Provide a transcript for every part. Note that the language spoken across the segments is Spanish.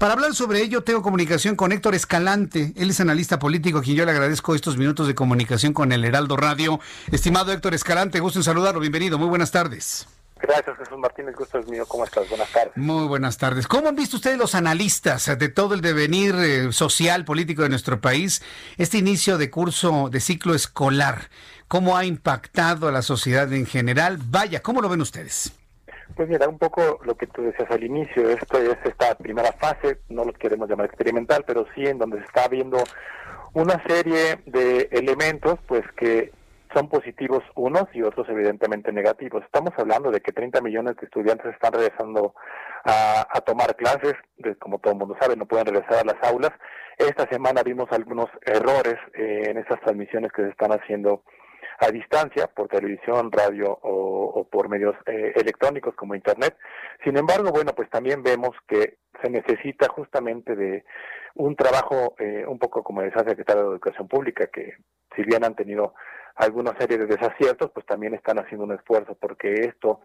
Para hablar sobre ello, tengo comunicación con Héctor Escalante. Él es analista político, a quien yo le agradezco estos minutos de comunicación con el Heraldo Radio. Estimado Héctor Escalante, gusto en saludarlo. Bienvenido. Muy buenas tardes. Gracias, Jesús Martínez. Gusto es mío. ¿Cómo estás? Buenas tardes. Muy buenas tardes. ¿Cómo han visto ustedes los analistas de todo el devenir eh, social, político de nuestro país, este inicio de curso de ciclo escolar? ¿Cómo ha impactado a la sociedad en general? Vaya, ¿cómo lo ven ustedes? Pues mira, un poco lo que tú decías al inicio, esto es esta primera fase, no lo queremos llamar experimental, pero sí en donde se está viendo una serie de elementos pues que son positivos unos y otros evidentemente negativos. Estamos hablando de que 30 millones de estudiantes están regresando a, tomar clases, como todo el mundo sabe, no pueden regresar a las aulas. Esta semana vimos algunos errores eh, en esas transmisiones que se están haciendo a distancia por televisión, radio o, por medios eh, electrónicos como Internet. Sin embargo, bueno, pues también vemos que se necesita justamente de un trabajo eh, un poco como decía el secretario de Educación Pública, que si bien han tenido alguna serie de desaciertos, pues también están haciendo un esfuerzo porque esto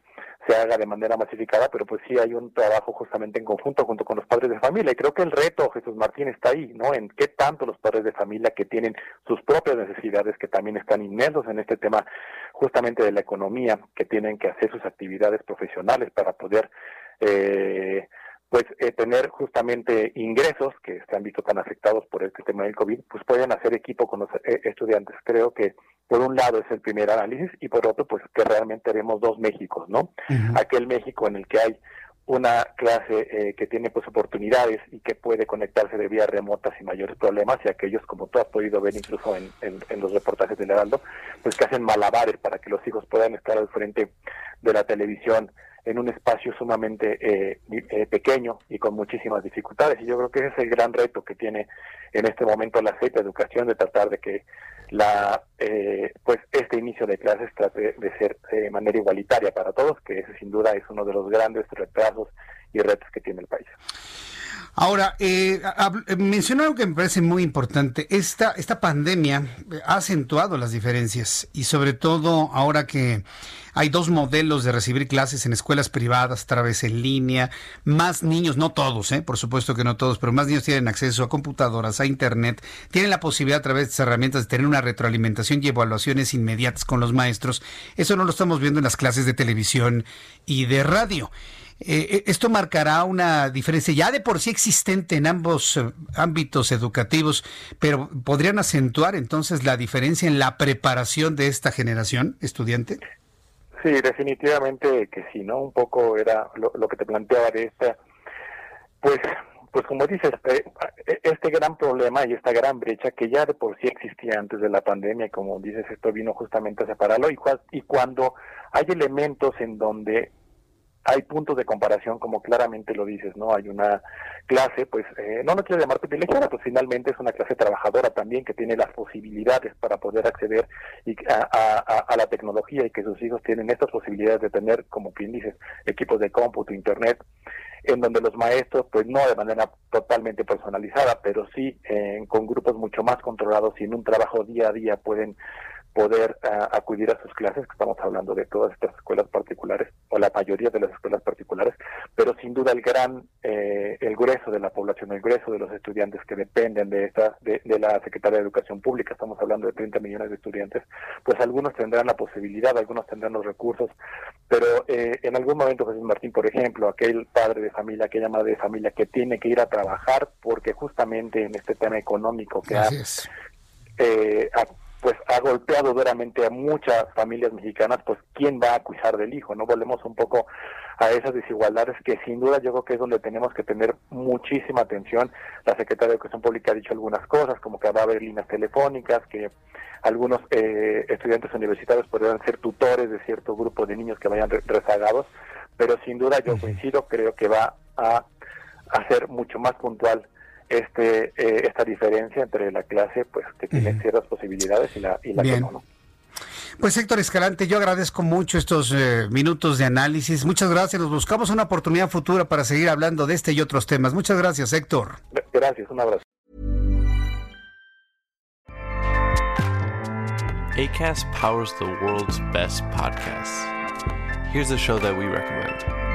se haga de manera masificada, pero pues sí hay un trabajo justamente en conjunto junto con los padres de familia. Y creo que el reto, Jesús Martín, está ahí, ¿no? En qué tanto los padres de familia que tienen sus propias necesidades, que también están inmersos en este tema justamente de la economía, que tienen que hacer sus actividades profesionales para poder eh, pues eh, tener justamente ingresos que se han visto tan afectados por este tema del COVID, pues pueden hacer equipo con los eh, estudiantes. Creo que por un lado es el primer análisis y por otro pues que realmente haremos dos Méxicos, ¿no? Aquel México en el que hay una clase eh, que tiene pues oportunidades y que puede conectarse de vías remotas sin mayores problemas y aquellos como tú has podido ver incluso en, en, los reportajes del Heraldo pues que hacen malabares para que los hijos puedan estar al frente de la televisión en un espacio sumamente eh, eh, pequeño y con muchísimas dificultades. Y yo creo que ese es el gran reto que tiene en este momento la CEP Educación, de tratar de que la eh, pues este inicio de clases trate de ser de manera igualitaria para todos, que ese sin duda es uno de los grandes retrasos y retos que tiene el país. Ahora, eh, mencionó algo que me parece muy importante. Esta, esta pandemia ha acentuado las diferencias y sobre todo ahora que hay dos modelos de recibir clases en escuelas privadas, través en línea. Más niños, no todos, ¿eh? por supuesto que no todos, pero más niños tienen acceso a computadoras, a Internet, tienen la posibilidad a través de estas herramientas de tener una retroalimentación y evaluaciones inmediatas con los maestros. Eso no lo estamos viendo en las clases de televisión y de radio. Eh, eh, esto marcará una diferencia ya de por sí existente en ambos ámbitos educativos, pero podrían acentuar entonces la diferencia en la preparación de esta generación estudiante. Sí, definitivamente que sí, ¿no? Un poco era lo, que te planteaba de esta, pues, pues como dices, eh, este gran problema y esta gran brecha que ya de por sí existía antes de la pandemia, como dices, esto vino justamente a separarlo y cuando hay elementos en donde hay puntos de comparación, como claramente lo dices, ¿no? Hay una clase, pues, eh, no lo quiero llamar privilegiada, pues finalmente es una clase trabajadora también que tiene las posibilidades para poder acceder y a, la tecnología y que sus hijos tienen estas posibilidades de tener, como quien dices, equipos de cómputo, internet, en donde los maestros, pues no de manera totalmente personalizada, pero sí eh, con grupos mucho más controlados y en un trabajo día a día pueden poder ah, acudir a sus clases, que estamos hablando de todas estas escuelas particulares, o la mayoría de las escuelas particulares, pero sin duda el gran, eh, el grueso de la población, el grueso de los estudiantes que dependen de esta, de, la Secretaría de Educación Pública, estamos hablando de 30 millones de estudiantes, pues algunos tendrán la posibilidad, algunos tendrán los recursos, pero eh, en algún momento Jesús Martín, por ejemplo, aquel padre de familia, aquella madre de familia que tiene que ir a trabajar porque justamente en este tema económico que ha, eh, pues ha golpeado duramente a muchas familias mexicanas, pues quién va a cuidar del hijo, ¿no? Volvemos un poco a esas desigualdades que sin duda yo creo que es donde tenemos que tener muchísima atención. La Secretaría de Educación Pública ha dicho algunas cosas, como que va a haber líneas telefónicas, que algunos eh, estudiantes universitarios podrían ser tutores de cierto grupo de niños que vayan rezagados, pero sin duda yo coincido, creo que va a hacer mucho más puntual este eh, esta diferencia entre la clase pues que tiene ciertas posibilidades y la, y la que no. Pues Héctor Escalante, yo agradezco mucho estos eh, minutos de análisis. Muchas gracias. Nos buscamos una oportunidad futura para seguir hablando de este y otros temas. Muchas gracias, Héctor. Gracias, un abrazo. ACAST powers the world's best podcasts. Here's a show that we recommend.